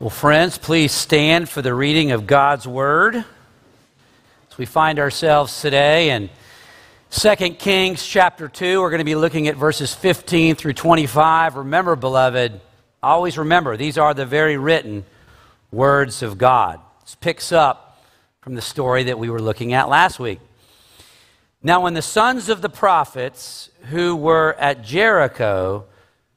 Well, friends, please stand for the reading of God's Word. As we find ourselves today in 2 Kings chapter 2, we're going to be looking at verses 15 through 25. Remember, beloved, always remember, these are the very written words of God. This picks up from the story that we were looking at last week. Now, when the sons of the prophets who were at Jericho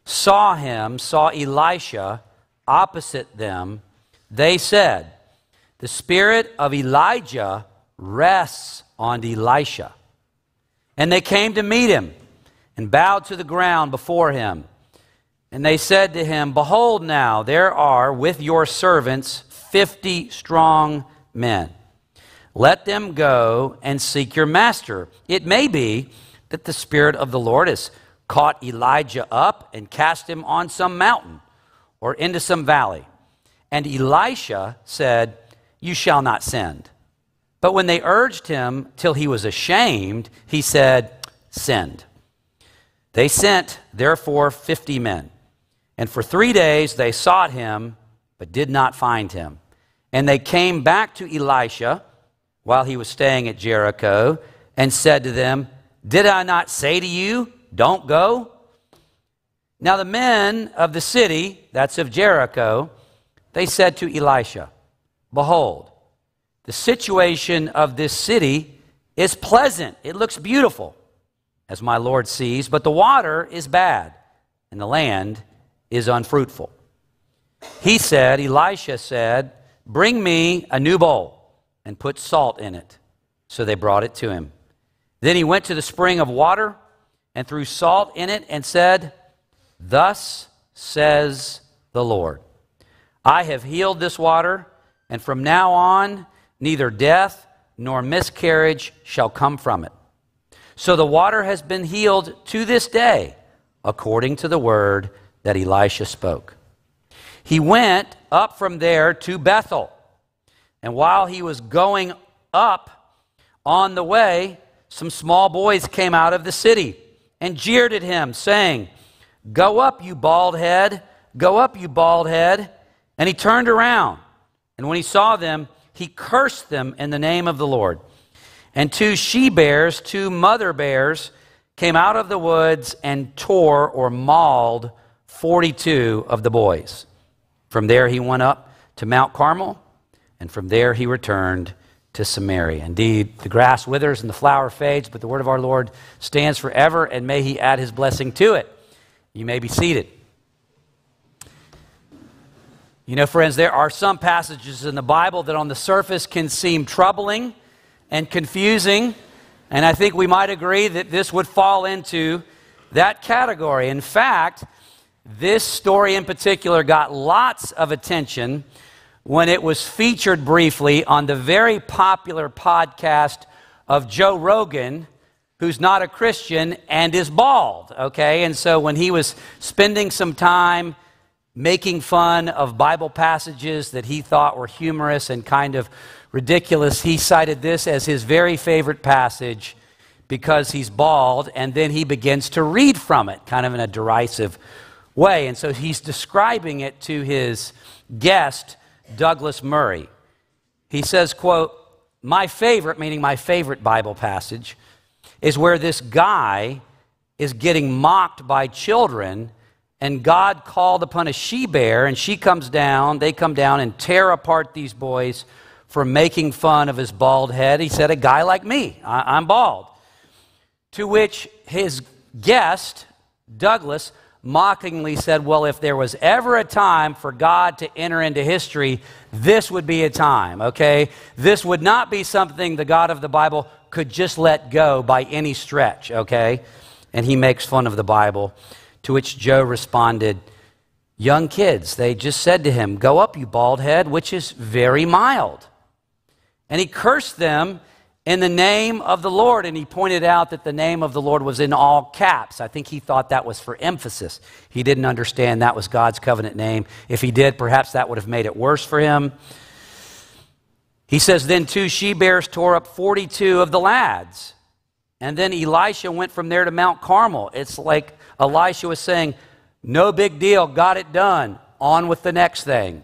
saw him, saw Elisha opposite them, they said, The spirit of Elijah rests on Elisha. And they came to meet him and bowed to the ground before him. And they said to him, Behold, now there are with your servants fifty strong men. Let them go and seek your master. It may be that the Spirit of the Lord has caught Elijah up and cast him on some mountain or into some valley. And Elisha said, You shall not send. But when they urged him till he was ashamed, he said, Send. They sent, therefore, fifty men. And for three days they sought him, but did not find him. And they came back to Elisha while he was staying at Jericho and said to them, Did I not say to you, don't go? Now the men of the city, that's of Jericho, they said to Elisha, Behold, the situation of this city is pleasant. It looks beautiful, as my Lord sees, but the water is bad, and the land is unfruitful. He said, Elisha said, Bring me a new bowl and put salt in it. So they brought it to him. Then he went to the spring of water and threw salt in it and said, Thus says the Lord I have healed this water, and from now on neither death nor miscarriage shall come from it. So the water has been healed to this day, according to the word that Elisha spoke. He went up from there to Bethel and while he was going up on the way, some small boys came out of the city and jeered at him, saying, Go up, you bald head. Go up, you bald head. And he turned around. And when he saw them, he cursed them in the name of the Lord. And two she bears, two mother bears, came out of the woods and tore or mauled 42 of the boys. From there he went up to Mount Carmel and from there he returned to Samaria. Indeed, the grass withers and the flower fades, but the word of our Lord stands forever, and may he add his blessing to it. You may be seated. You know, friends, there are some passages in the Bible that on the surface can seem troubling and confusing, and I think we might agree that this would fall into that category. In fact, this story in particular got lots of attention when it was featured briefly on the very popular podcast of Joe Rogan, who's not a Christian and is bald, okay? And so when he was spending some time making fun of Bible passages that he thought were humorous and kind of ridiculous, he cited this as his very favorite passage because he's bald, and then he begins to read from it, kind of in a derisive way. And so he's describing it to his guest Douglas Murray. He says, quote, my favorite, meaning my favorite Bible passage, is where this guy is getting mocked by children, and God called upon a she bear, and she comes down, they come down and tear apart these boys for making fun of his bald head. He said, A guy like me, I- I'm bald. To which his guest, Douglas, mockingly said, Well, if there was ever a time for God to enter into history, this would be a time, okay? This would not be something the God of the Bible could just let go by any stretch, okay? And he makes fun of the Bible. To which Joe responded, Young kids, they just said to him, Go up, you bald head, which is very mild. And he cursed them in the name of the Lord. And he pointed out that the name of the Lord was in all caps. I think he thought that was for emphasis. He didn't understand that was God's covenant name. If he did, perhaps that would have made it worse for him. He says, Then two she bears tore up 42 of the lads. And then Elisha went from there to Mount Carmel. It's like Elisha was saying, No big deal, got it done. On with the next thing.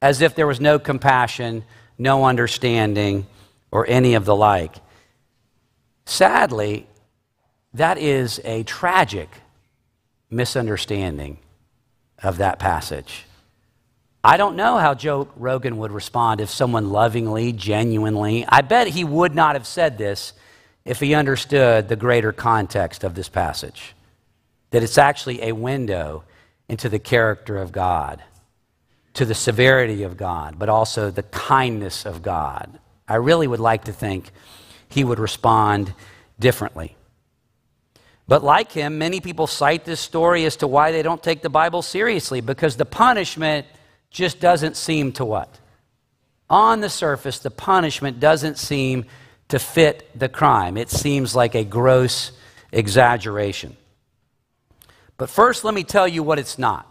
as if there was no compassion, no understanding, or any of the like. Sadly, that is a tragic misunderstanding of that passage. I don't know how Joe Rogan would respond if someone lovingly, genuinely, I bet he would not have said this if he understood the greater context of this passage. That it's actually a window into the character of God, to the severity of God, but also the kindness of God. I really would like to think he would respond differently. But like him, many people cite this story as to why they don't take the Bible seriously because the punishment just doesn't seem to what? On the surface, the punishment doesn't seem to fit the crime. It seems like a gross exaggeration. But first, let me tell you what it's not.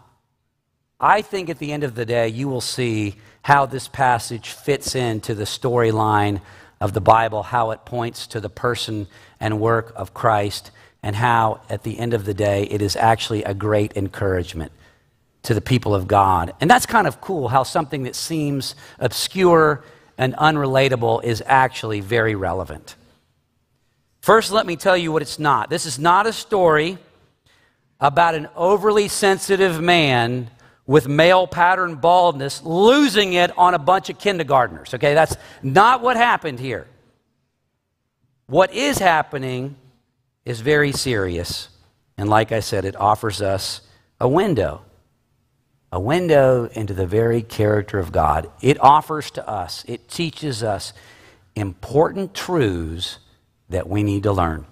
I think at the end of the day, you will see how this passage fits into the storyline of the Bible, how it points to the person and work of Christ, and how at the end of the day, it is actually a great encouragement to the people of God. And that's kind of cool how something that seems obscure and unrelatable is actually very relevant. First, let me tell you what it's not. This is not a story about an overly sensitive man with male pattern baldness losing it on a bunch of kindergartners. Okay, that's not what happened here. What is happening is very serious. And like I said, it offers us a window a window into the very character of God. It offers to us, it teaches us important truths that we need to learn.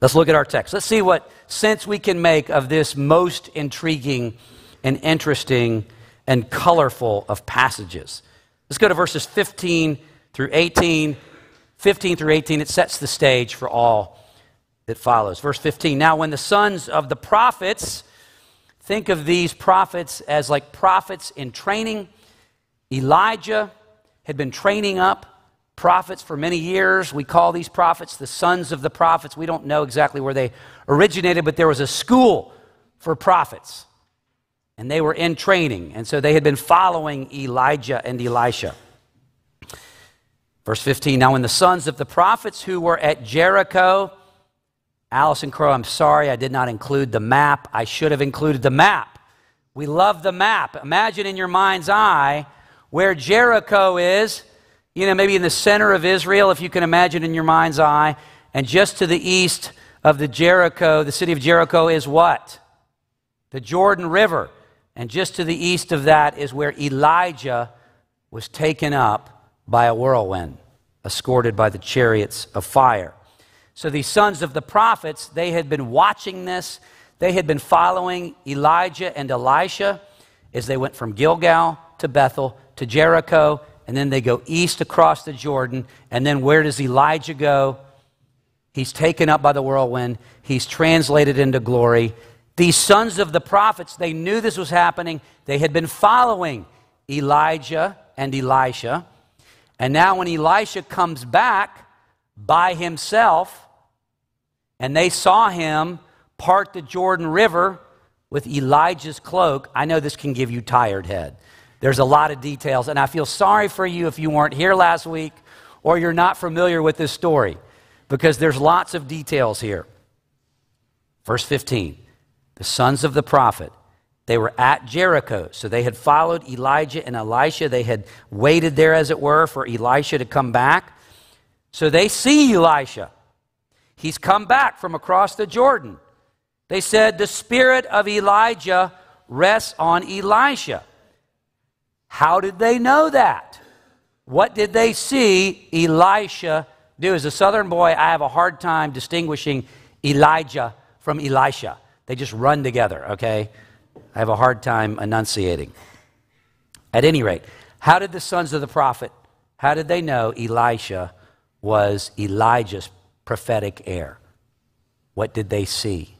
Let's look at our text. Let's see what sense we can make of this most intriguing and interesting and colorful of passages. Let's go to verses 15 through 18. 15 through 18, it sets the stage for all that follows. Verse 15 Now, when the sons of the prophets, Think of these prophets as like prophets in training. Elijah had been training up prophets for many years. We call these prophets the sons of the prophets. We don't know exactly where they originated, but there was a school for prophets. And they were in training. And so they had been following Elijah and Elisha. Verse 15 Now, when the sons of the prophets who were at Jericho, Allison Crow, I'm sorry I did not include the map. I should have included the map. We love the map. Imagine in your mind's eye where Jericho is, you know, maybe in the center of Israel, if you can imagine in your mind's eye. And just to the east of the Jericho, the city of Jericho is what? The Jordan River. And just to the east of that is where Elijah was taken up by a whirlwind, escorted by the chariots of fire. So these sons of the prophets, they had been watching this. They had been following Elijah and Elisha as they went from Gilgal to Bethel to Jericho, and then they go east across the Jordan. And then where does Elijah go? He's taken up by the whirlwind, he's translated into glory. These sons of the prophets, they knew this was happening. They had been following Elijah and Elisha. And now, when Elisha comes back by himself, and they saw him part the Jordan River with Elijah's cloak. I know this can give you tired head. There's a lot of details, and I feel sorry for you if you weren't here last week or you're not familiar with this story because there's lots of details here. Verse 15 The sons of the prophet, they were at Jericho. So they had followed Elijah and Elisha. They had waited there, as it were, for Elisha to come back. So they see Elisha. He's come back from across the Jordan. They said, The spirit of Elijah rests on Elisha. How did they know that? What did they see Elisha do? As a southern boy, I have a hard time distinguishing Elijah from Elisha. They just run together, okay? I have a hard time enunciating. At any rate, how did the sons of the prophet, how did they know Elisha was Elijah's prophetic heir. What did they see?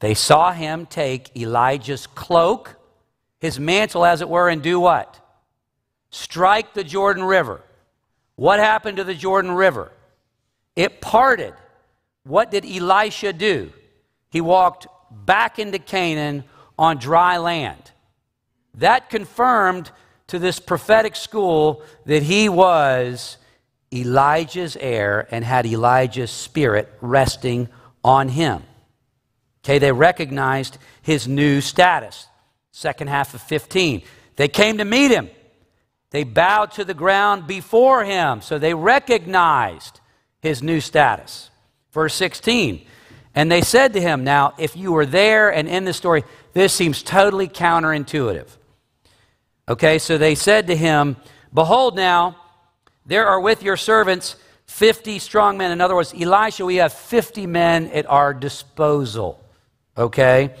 They saw him take Elijah's cloak, his mantle, as it were, and do what? Strike the Jordan River. What happened to the Jordan River? It parted. What did Elisha do? He walked back into Canaan on dry land. That confirmed to this prophetic school that he was Elijah's heir and had Elijah's spirit resting on him. Okay, they recognized his new status. Second half of 15. They came to meet him. They bowed to the ground before him. So they recognized his new status. Verse 16. And they said to him, Now, if you were there and in the story, this seems totally counterintuitive. Okay, so they said to him, Behold, now, there are with your servants 50 strong men. In other words, Elisha, we have 50 men at our disposal. Okay?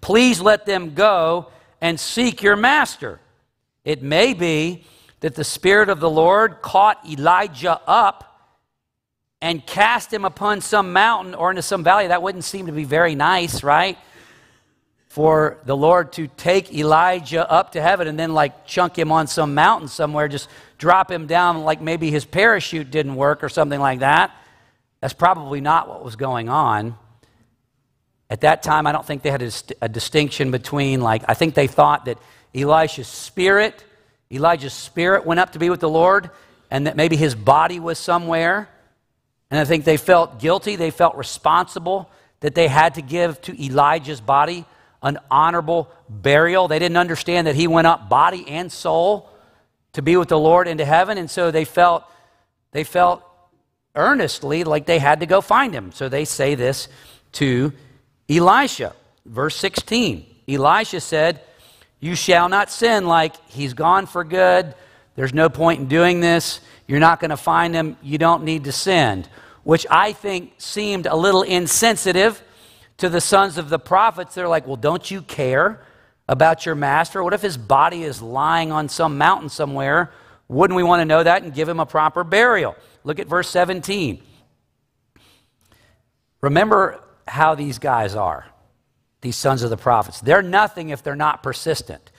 Please let them go and seek your master. It may be that the Spirit of the Lord caught Elijah up and cast him upon some mountain or into some valley. That wouldn't seem to be very nice, right? For the Lord to take Elijah up to heaven and then, like, chunk him on some mountain somewhere, just drop him down like maybe his parachute didn't work or something like that. That's probably not what was going on. At that time, I don't think they had a, a distinction between, like, I think they thought that Elisha's spirit, Elijah's spirit went up to be with the Lord, and that maybe his body was somewhere. And I think they felt guilty, they felt responsible that they had to give to Elijah's body an honorable burial. They didn't understand that he went up body and soul to be with the Lord into heaven, and so they felt they felt earnestly like they had to go find him. So they say this to Elisha, verse 16. Elisha said, You shall not sin like he's gone for good. There's no point in doing this. You're not going to find him. You don't need to send." Which I think seemed a little insensitive to the sons of the prophets. They're like, Well, don't you care about your master? What if his body is lying on some mountain somewhere? Wouldn't we want to know that and give him a proper burial? Look at verse 17. Remember how these guys are, these sons of the prophets. They're nothing if they're not persistent.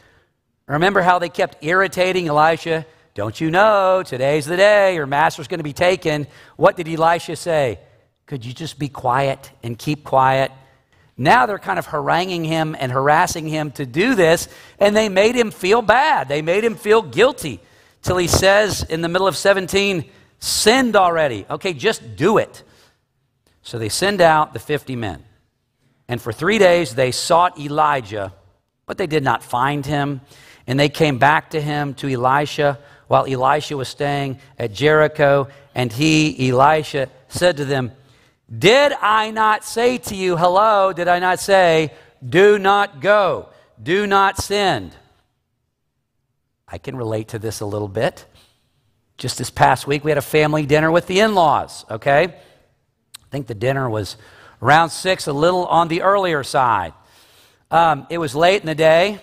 Remember how they kept irritating Elisha? Don't you know today's the day your master's going to be taken? What did Elisha say? Could you just be quiet and keep quiet? Now they're kind of haranguing him and harassing him to do this, and they made him feel bad. They made him feel guilty till he says in the middle of 17, Send already. Okay, just do it. So they send out the 50 men. And for three days they sought Elijah, but they did not find him. And they came back to him, to Elisha, while Elisha was staying at Jericho. And he, Elisha, said to them, Did I not say to you, hello, did I not say, do not go, do not send? I can relate to this a little bit. Just this past week, we had a family dinner with the in laws, okay? I think the dinner was around six, a little on the earlier side. Um, it was late in the day.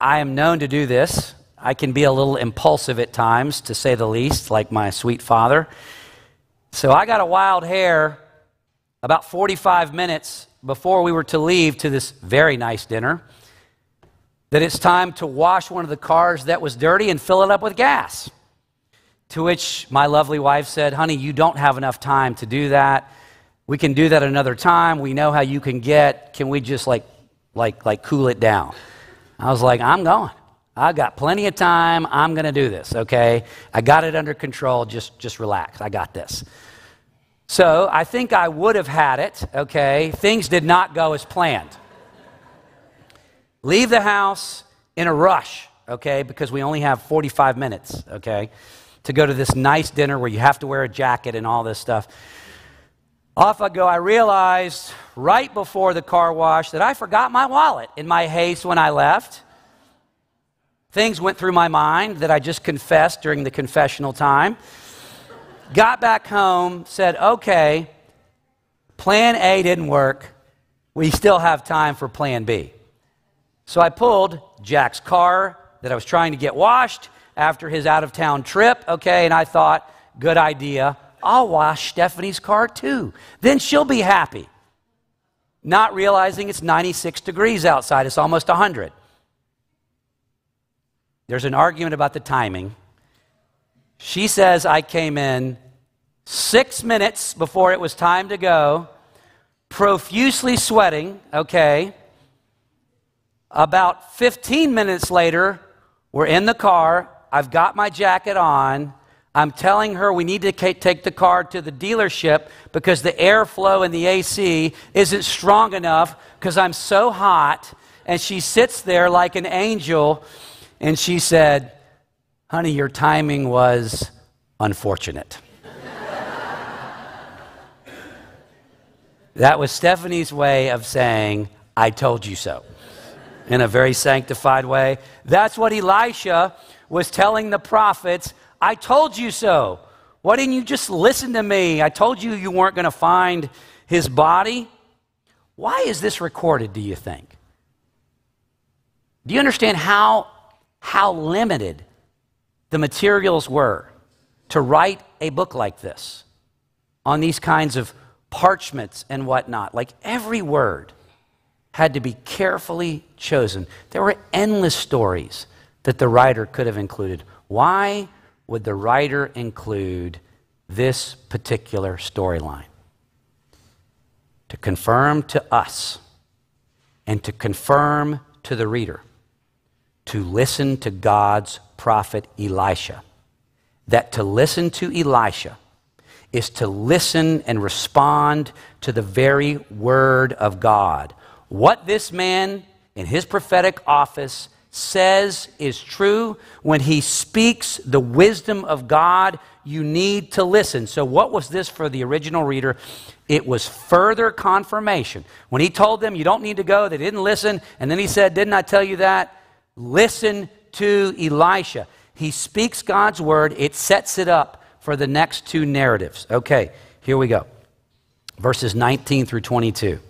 I am known to do this. I can be a little impulsive at times, to say the least, like my sweet father. So I got a wild hair about 45 minutes before we were to leave to this very nice dinner that it's time to wash one of the cars that was dirty and fill it up with gas. To which my lovely wife said, Honey, you don't have enough time to do that. We can do that another time. We know how you can get. Can we just like, like, like cool it down? I was like, I'm going. I got plenty of time. I'm going to do this, okay? I got it under control. Just, just relax. I got this. So I think I would have had it, okay? Things did not go as planned. Leave the house in a rush, okay? Because we only have 45 minutes, okay? to go to this nice dinner where you have to wear a jacket and all this stuff. Off I go. I realized right before the car wash that I forgot my wallet in my haste when I left. Things went through my mind that I just confessed during the confessional time. Got back home, said, okay, plan A didn't work. We still have time for plan B. So I pulled Jack's car that I was trying to get washed after his out of town trip, okay, and I thought, good idea. I'll wash Stephanie's car too. Then she'll be happy. Not realizing it's 96 degrees outside, it's almost 100. There's an argument about the timing. She says I came in six minutes before it was time to go, profusely sweating, okay. About 15 minutes later, We're in the car. I've got my jacket on. I'm telling her we need to take the car to the dealership because the airflow in the AC isn't strong enough because I'm so hot. And she sits there like an angel and she said, Honey, your timing was unfortunate. that was Stephanie's way of saying, I told you so, in a very sanctified way. That's what Elisha was telling the prophets I told you so. Why didn't you just listen to me? I told you you weren't going to find his body. Why is this recorded, do you think? Do you understand how, how limited the materials were to write a book like this on these kinds of parchments and whatnot? Like every word had to be carefully chosen. There were endless stories that the writer could have included. Why would the writer include this particular storyline? To confirm to us and to confirm to the reader to listen to God's prophet Elisha. That to listen to Elisha is to listen and respond to the very word of God. What this man in his prophetic office says is true, when he speaks the wisdom of God, you need to listen. So, what was this for the original reader? It was further confirmation. When he told them, You don't need to go, they didn't listen. And then he said, Didn't I tell you that? Listen to Elisha. He speaks God's word, it sets it up for the next two narratives. Okay, here we go. Verses 19 through 22.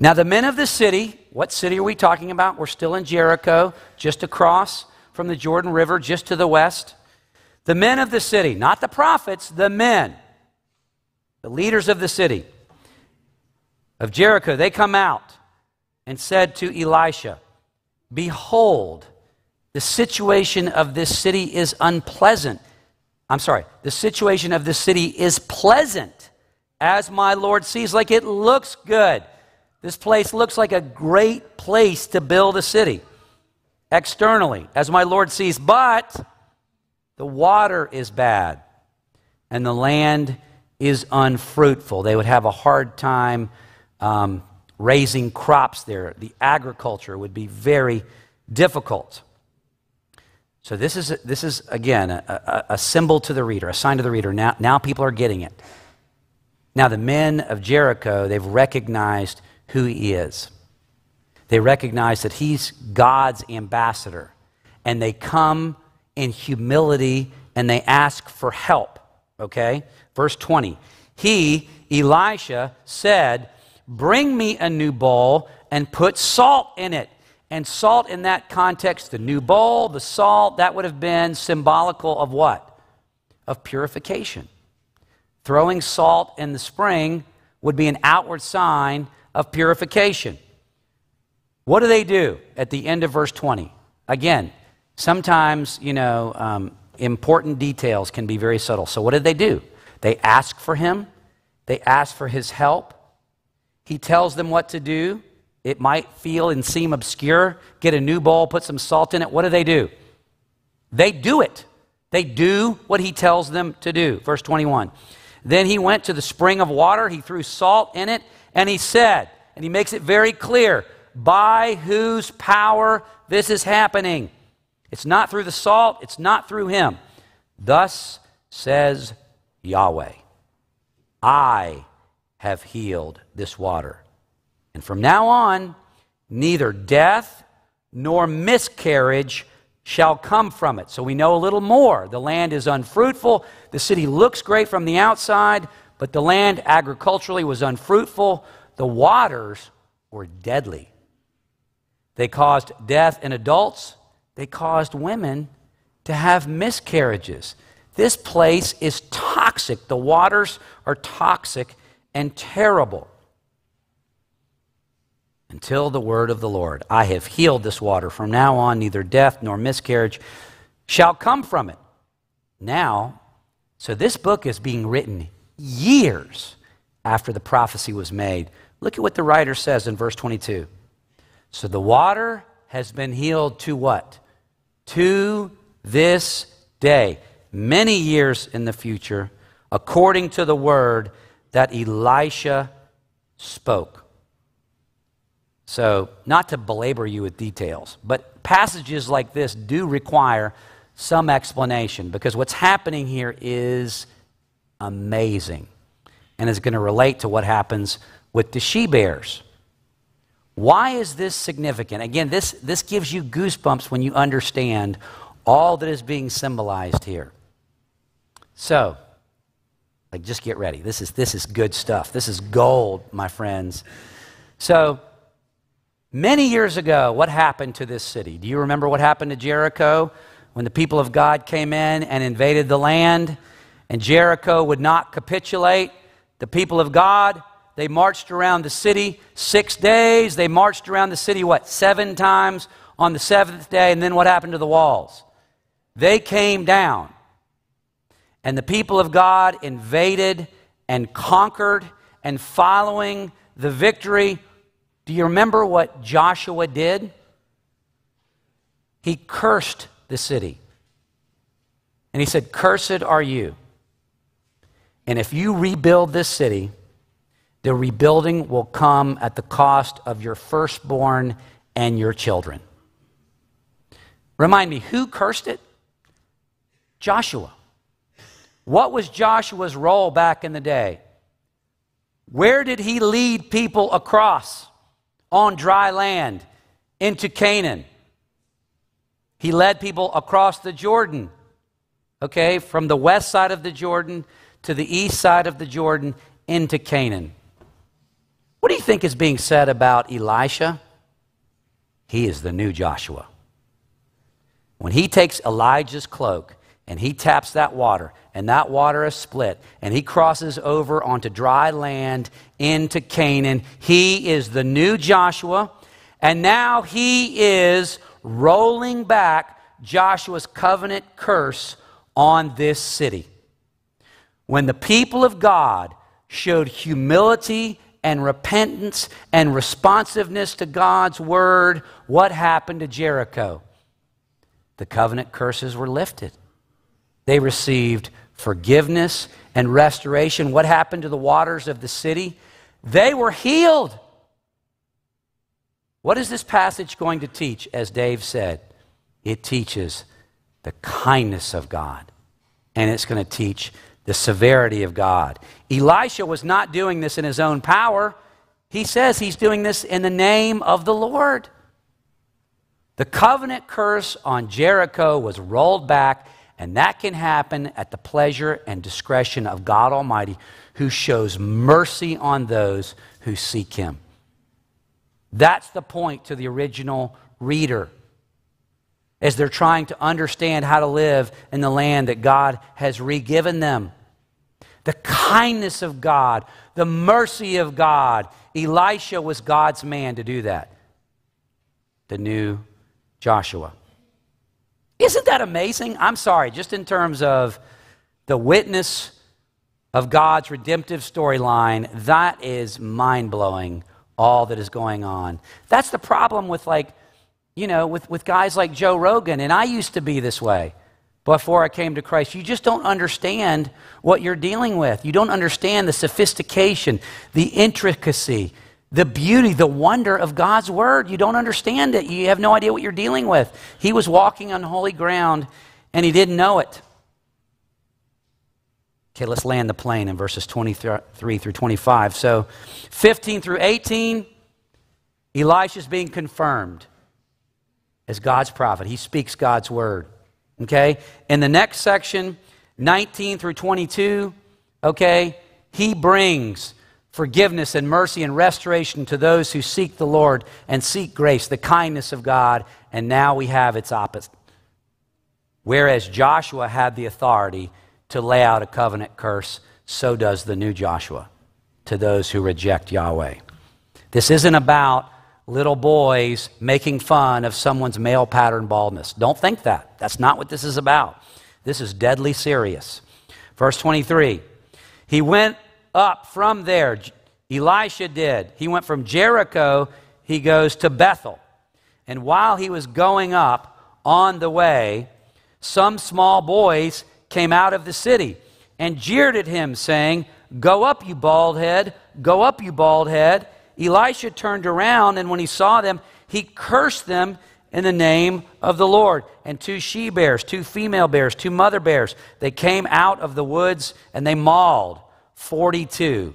Now, the men of the city, what city are we talking about? We're still in Jericho, just across from the Jordan River, just to the west. The men of the city, not the prophets, the men, the leaders of the city of Jericho, they come out and said to Elisha, Behold, the situation of this city is unpleasant. I'm sorry, the situation of this city is pleasant, as my Lord sees, like it looks good. This place looks like a great place to build a city externally, as my Lord sees, but the water is bad and the land is unfruitful. They would have a hard time um, raising crops there. The agriculture would be very difficult. So, this is, this is again, a, a, symbol to the reader, a sign to the reader. Now, now people are getting it. Now, the men of Jericho, they've recognized who he is. They recognize that he's God's ambassador. And they come in humility and they ask for help. Okay? Verse 20. He, Elisha, said, Bring me a new bowl and put salt in it. And salt in that context, the new bowl, the salt, that would have been symbolical of what? Of purification. Throwing salt in the spring would be an outward sign of purification. What do they do at the end of verse 20? Again, sometimes, you know, um, important details can be very subtle. So, what did they do? They ask for him, they ask for his help. He tells them what to do. It might feel and seem obscure. Get a new bowl, put some salt in it. What do they do? They do it. They do what he tells them to do. Verse 21. Then he went to the spring of water, he threw salt in it, and he said, and he makes it very clear, by whose power this is happening. It's not through the salt, it's not through him. Thus says Yahweh I have healed this water. And from now on, neither death nor miscarriage shall come from it. So we know a little more. The land is unfruitful. The city looks great from the outside, but the land agriculturally was unfruitful. The waters were deadly. They caused death in adults, they caused women to have miscarriages. This place is toxic. The waters are toxic and terrible. Until the word of the Lord. I have healed this water. From now on, neither death nor miscarriage shall come from it. Now, so this book is being written years after the prophecy was made. Look at what the writer says in verse 22. So the water has been healed to what? To this day, many years in the future, according to the word that Elisha spoke. So, not to belabor you with details, but passages like this do require some explanation because what's happening here is amazing and is going to relate to what happens with the she bears. Why is this significant? Again, this, this gives you goosebumps when you understand all that is being symbolized here. So, like, just get ready. This is, this is good stuff. This is gold, my friends. So, many years ago, what happened to this city? Do you remember what happened to Jericho when the people of God came in and invaded the land and Jericho would not capitulate? The people of God they marched around the city six days. They marched around the city, what, seven times on the seventh day. And then what happened to the walls? They came down. And the people of God invaded and conquered. And following the victory, do you remember what Joshua did? He cursed the city. And he said, Cursed are you. And if you rebuild this city, the rebuilding will come at the cost of your firstborn and your children. Remind me, who cursed it? Joshua. What was Joshua's role back in the day? Where did he lead people across on dry land into Canaan? He led people across the Jordan, okay, from the west side of the Jordan to the east side of the Jordan into Canaan. What do you think is being said about Elisha? He is the new Joshua. When he takes Elijah's cloak and he taps that water, and that water is split, and he crosses over onto dry land into Canaan, he is the new Joshua, and now he is rolling back Joshua's covenant curse on this city. When the people of God showed humility and repentance and responsiveness to God's word, what happened to Jericho? The covenant curses were lifted. They received forgiveness and restoration. What happened to the waters of the city? They were healed. What is this passage going to teach? As Dave said, it teaches the kindness of God, and it's going to teach the severity of God. Elisha was not doing this in his own power. He says he's doing this in the name of the Lord. The covenant curse on Jericho was rolled back, and that can happen at the pleasure and discretion of God Almighty, who shows mercy on those who seek Him. That's the point to the original reader as they're trying to understand how to live in the land that God has re-given them the kindness of God, the mercy of God. Elisha was God's man to do that. The new Joshua. Isn't that amazing? I'm sorry, just in terms of the witness of God's redemptive storyline, that is mind blowing, all that is going on. That's the problem with, like, you know, with, with guys like Joe Rogan, and I used to be this way before I came to Christ. You just don't understand what you're dealing with. You don't understand the sophistication, the intricacy, the beauty, the wonder of God's Word. You don't understand it. You have no idea what you're dealing with. He was walking on holy ground and he didn't know it. Okay, let's land the plane in verses 23 through 25. So, 15 through 18, Elisha's being confirmed as God's prophet. He speaks God's word. Okay? In the next section, 19 through 22, okay, he brings forgiveness and mercy and restoration to those who seek the Lord and seek grace, the kindness of God, and now we have its opposite. Whereas Joshua had the authority to lay out a covenant curse, so does the new Joshua to those who reject Yahweh. This isn't about little boys making fun of someone's male pattern baldness. Don't think that. That's not what this is about. This is deadly serious. Verse 23 He went up from there. Elisha did. He went from Jericho, he goes to Bethel. And while he was going up on the way, some small boys came out of the city and jeered at him, saying, Go up, you bald head, go up, you bald head. Elisha turned around, and when he saw them, he cursed them in the name of the Lord. And two she bears, two female bears, two mother bears, they came out of the woods and they mauled 42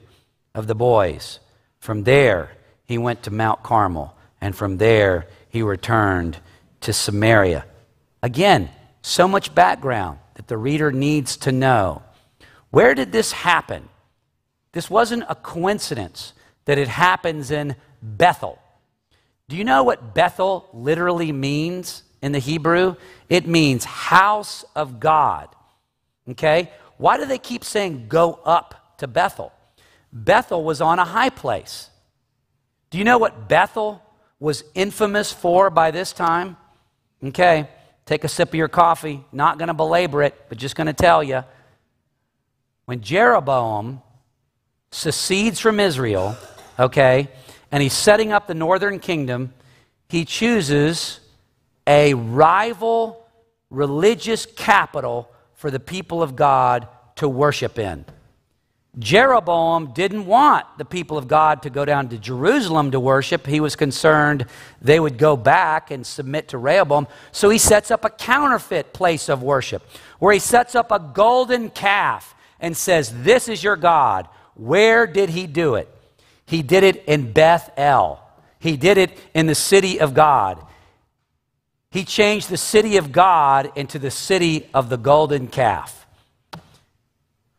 of the boys. From there, he went to Mount Carmel, and from there, he returned to Samaria. Again, so much background that the reader needs to know. Where did this happen? This wasn't a coincidence that it happens in Bethel. Do you know what Bethel literally means in the Hebrew? It means house of God. Okay? Why do they keep saying go up to Bethel? Bethel was on a high place. Do you know what Bethel was infamous for by this time? Okay, take a sip of your coffee. Not going to belabor it, but just going to tell you. When Jeroboam secedes from Israel, okay, and he's setting up the northern kingdom, he chooses a rival religious capital for the people of God to worship in. Jeroboam didn't want the people of God to go down to Jerusalem to worship. He was concerned they would go back and submit to Rehoboam. So he sets up a counterfeit place of worship where he sets up a golden calf and says, This is your God. Where did he do it? He did it in Beth El. He did it in the city of God. He changed the city of God into the city of the golden calf.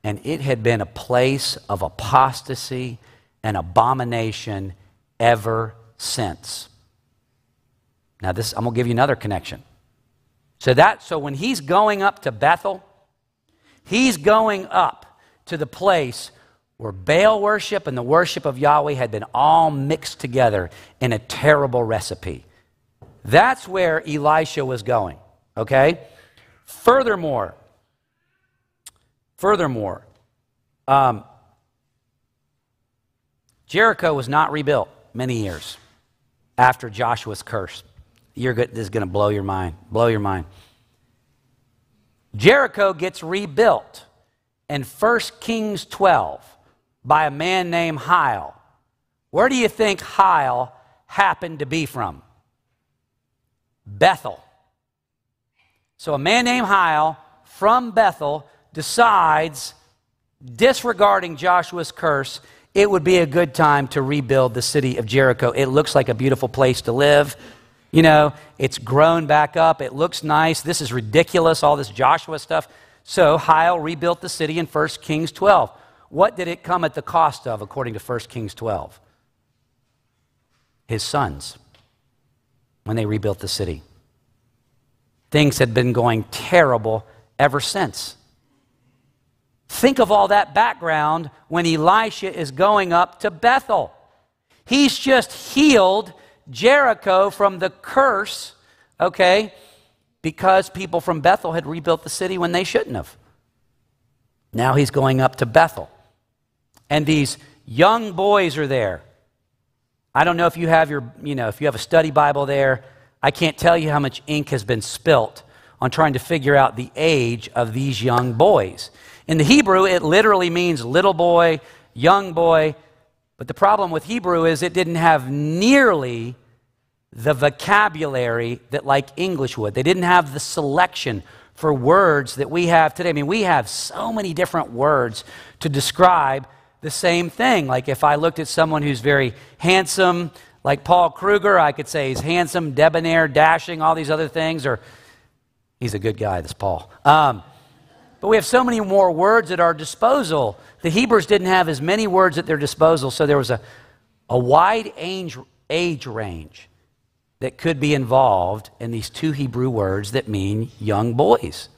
And it had been a place of apostasy and abomination ever since. Now, this I'm gonna give you another connection. So that so when he's going up to Bethel, he's going up to the place where Baal worship and the worship of Yahweh had been all mixed together in a terrible recipe. That's where Elisha was going, okay? Furthermore, furthermore, um, Jericho was not rebuilt many years after Joshua's curse. You're good, this is going to blow your mind. Blow your mind. Jericho gets rebuilt in 1 Kings 12 by a man named Hiel. Where do you think Hiel happened to be from? Bethel. So a man named Hiel from Bethel decides, disregarding Joshua's curse, it would be a good time to rebuild the city of Jericho. It looks like a beautiful place to live. You know, it's grown back up. It looks nice. This is ridiculous, all this Joshua stuff. So Hiel rebuilt the city in 1 Kings 12. What did it come at the cost of, according to 1 Kings 12? His sons, when they rebuilt the city. Things had been going terrible ever since. Think of all that background when Elisha is going up to Bethel. He's just healed Jericho from the curse, okay, because people from Bethel had rebuilt the city when they shouldn't have. Now he's going up to Bethel and these young boys are there. I don't know if you have your, you know, if you have a study Bible there. I can't tell you how much ink has been spilt on trying to figure out the age of these young boys. In the Hebrew, it literally means little boy, young boy. But the problem with Hebrew is it didn't have nearly the vocabulary that, like English would. They didn't have the selection for words that we have today. I mean, we have so many different words to describe the same thing. Like if I looked at someone who's very handsome, like Paul Kruger, I could say he's handsome, debonair, dashing, all these other things, or he's a good guy, this Paul. Um, but we have so many more words at our disposal. The Hebrews didn't have as many words at their disposal, so there was a, a wide age, age range that could be involved in these two Hebrew words that mean young boys.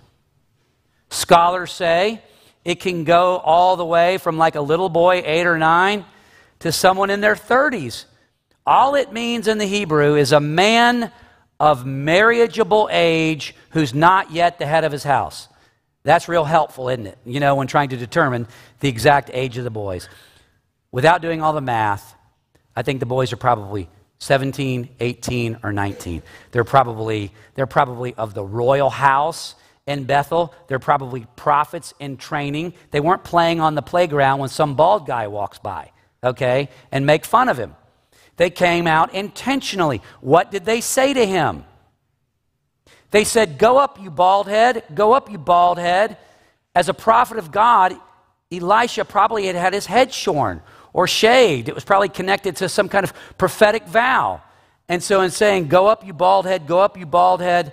Scholars say it can go all the way from like a little boy, eight or nine, to someone in their 30s. All it means in the Hebrew is a man of marriageable age who's not yet the head of his house. That's real helpful, isn't it? You know, when trying to determine the exact age of the boys. Without doing all the math, I think the boys are probably 17, 18, or 19. They're probably, they're probably of the royal house in Bethel. They're probably prophets in training. They weren't playing on the playground when some bald guy walks by, okay, and make fun of him. They came out intentionally. What did they say to him? They said, Go up, you bald head. Go up, you bald head. As a prophet of God, Elisha probably had had his head shorn or shaved. It was probably connected to some kind of prophetic vow. And so, in saying, Go up, you bald head, go up, you bald head,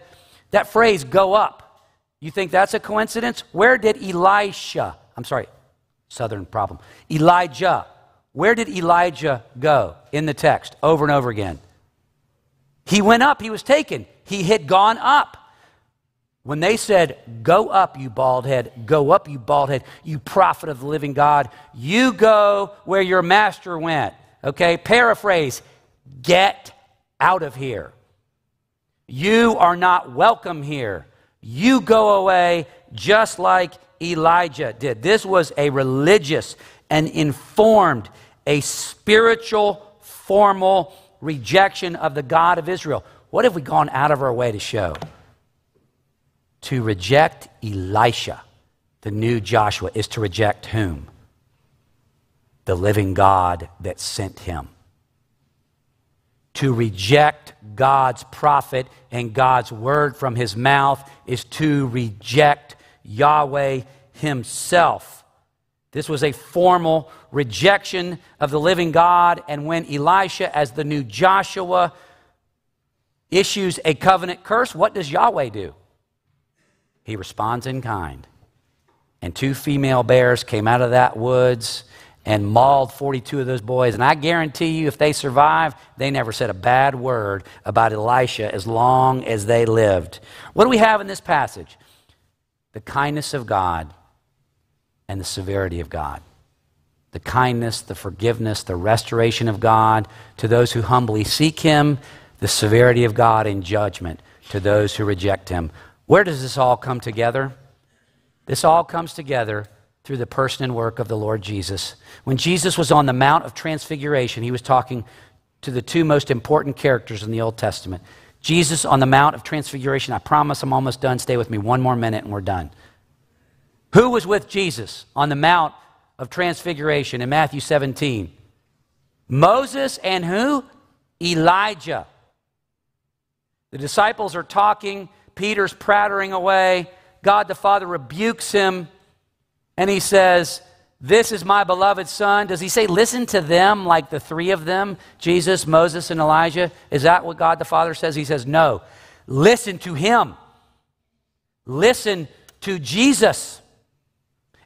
that phrase, go up, you think that's a coincidence? Where did Elisha, I'm sorry, southern problem, Elijah, where did Elijah go in the text over and over again? He went up, he was taken. He had gone up. When they said, Go up, you bald head, go up, you bald head, you prophet of the living God, you go where your master went. Okay, paraphrase, get out of here. You are not welcome here. You go away just like Elijah did. This was a religious and informed, a spiritual, formal rejection of the God of Israel. What have we gone out of our way to show? To reject Elisha, the new Joshua, is to reject whom? The living God that sent him. To reject God's prophet and God's word from his mouth is to reject Yahweh himself. This was a formal rejection of the living God, and when Elisha, as the new Joshua, issues a covenant curse, what does Yahweh do? He responds in kind. And two female bears came out of that woods and mauled 42 of those boys. And I guarantee you, if they survived, they never said a bad word about Elisha as long as they lived. What do we have in this passage? The kindness of God and the severity of God. The kindness, the forgiveness, the restoration of God to those who humbly seek Him, the severity of God in judgment to those who reject him. Where does this all come together? This all comes together through the person and work of the Lord Jesus. When Jesus was on the Mount of Transfiguration, he was talking to the two most important characters in the Old Testament. Jesus on the Mount of Transfiguration, I promise I'm almost done. Stay with me one more minute and we're done. Who was with Jesus on the Mount of Transfiguration in Matthew 17? Moses and who? Elijah. The disciples are talking. Peter's prattling away. God the Father rebukes him and he says, This is my beloved Son. Does he say, Listen to them like the three of them, Jesus, Moses, and Elijah? Is that what God the Father says? He says, No. Listen to him. Listen to Jesus.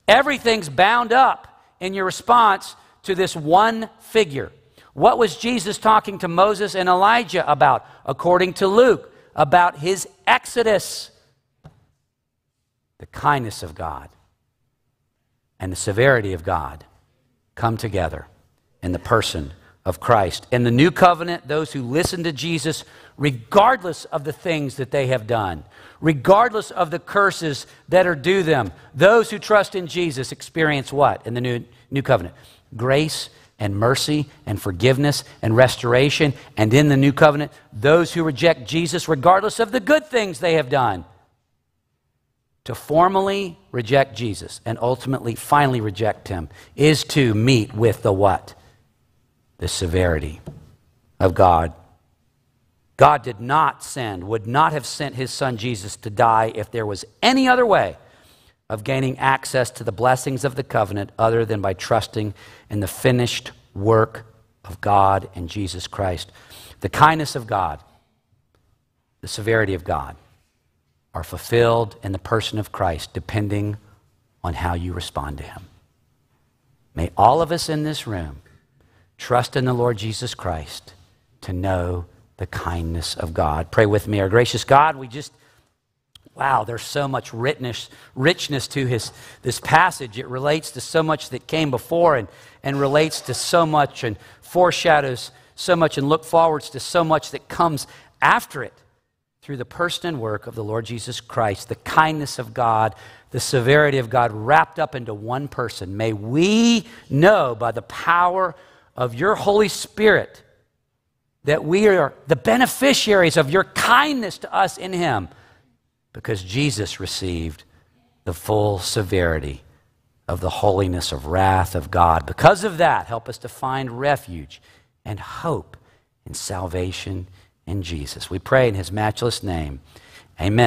Everything's bound up in your response to this one figure. What was Jesus talking to Moses and Elijah about? According to Luke, about his exodus. The kindness of God and the severity of God come together in the person of Christ. In the new covenant, those who listen to Jesus, regardless of the things that they have done, regardless of the curses that are due them, those who trust in Jesus experience what in the new, new covenant? Grace and mercy and forgiveness and restoration. And in the new covenant, those who reject Jesus, regardless of the good things they have done, to formally reject Jesus and ultimately finally reject him is to meet with the what? The severity of God. God did not send, would not have sent his son Jesus to die if there was any other way of gaining access to the blessings of the covenant other than by trusting in the finished work of God and Jesus Christ. The kindness of God, the severity of God are fulfilled in the person of Christ depending on how you respond to him. May all of us in this room trust in the Lord Jesus Christ to know the kindness of God. Pray with me. Our gracious God, we just Wow, there's so much richness, richness to his, this passage. It relates to so much that came before and, and relates to so much and foreshadows so much and look forwards to so much that comes after it through the person and work of the Lord Jesus Christ, the kindness of God, the severity of God wrapped up into one person. May we know by the power of your Holy Spirit that we are the beneficiaries of your kindness to us in Him because Jesus received the full severity of the holiness of wrath of God. Because of that, help us to find refuge and hope and salvation in Jesus. We pray in His matchless name. Amen.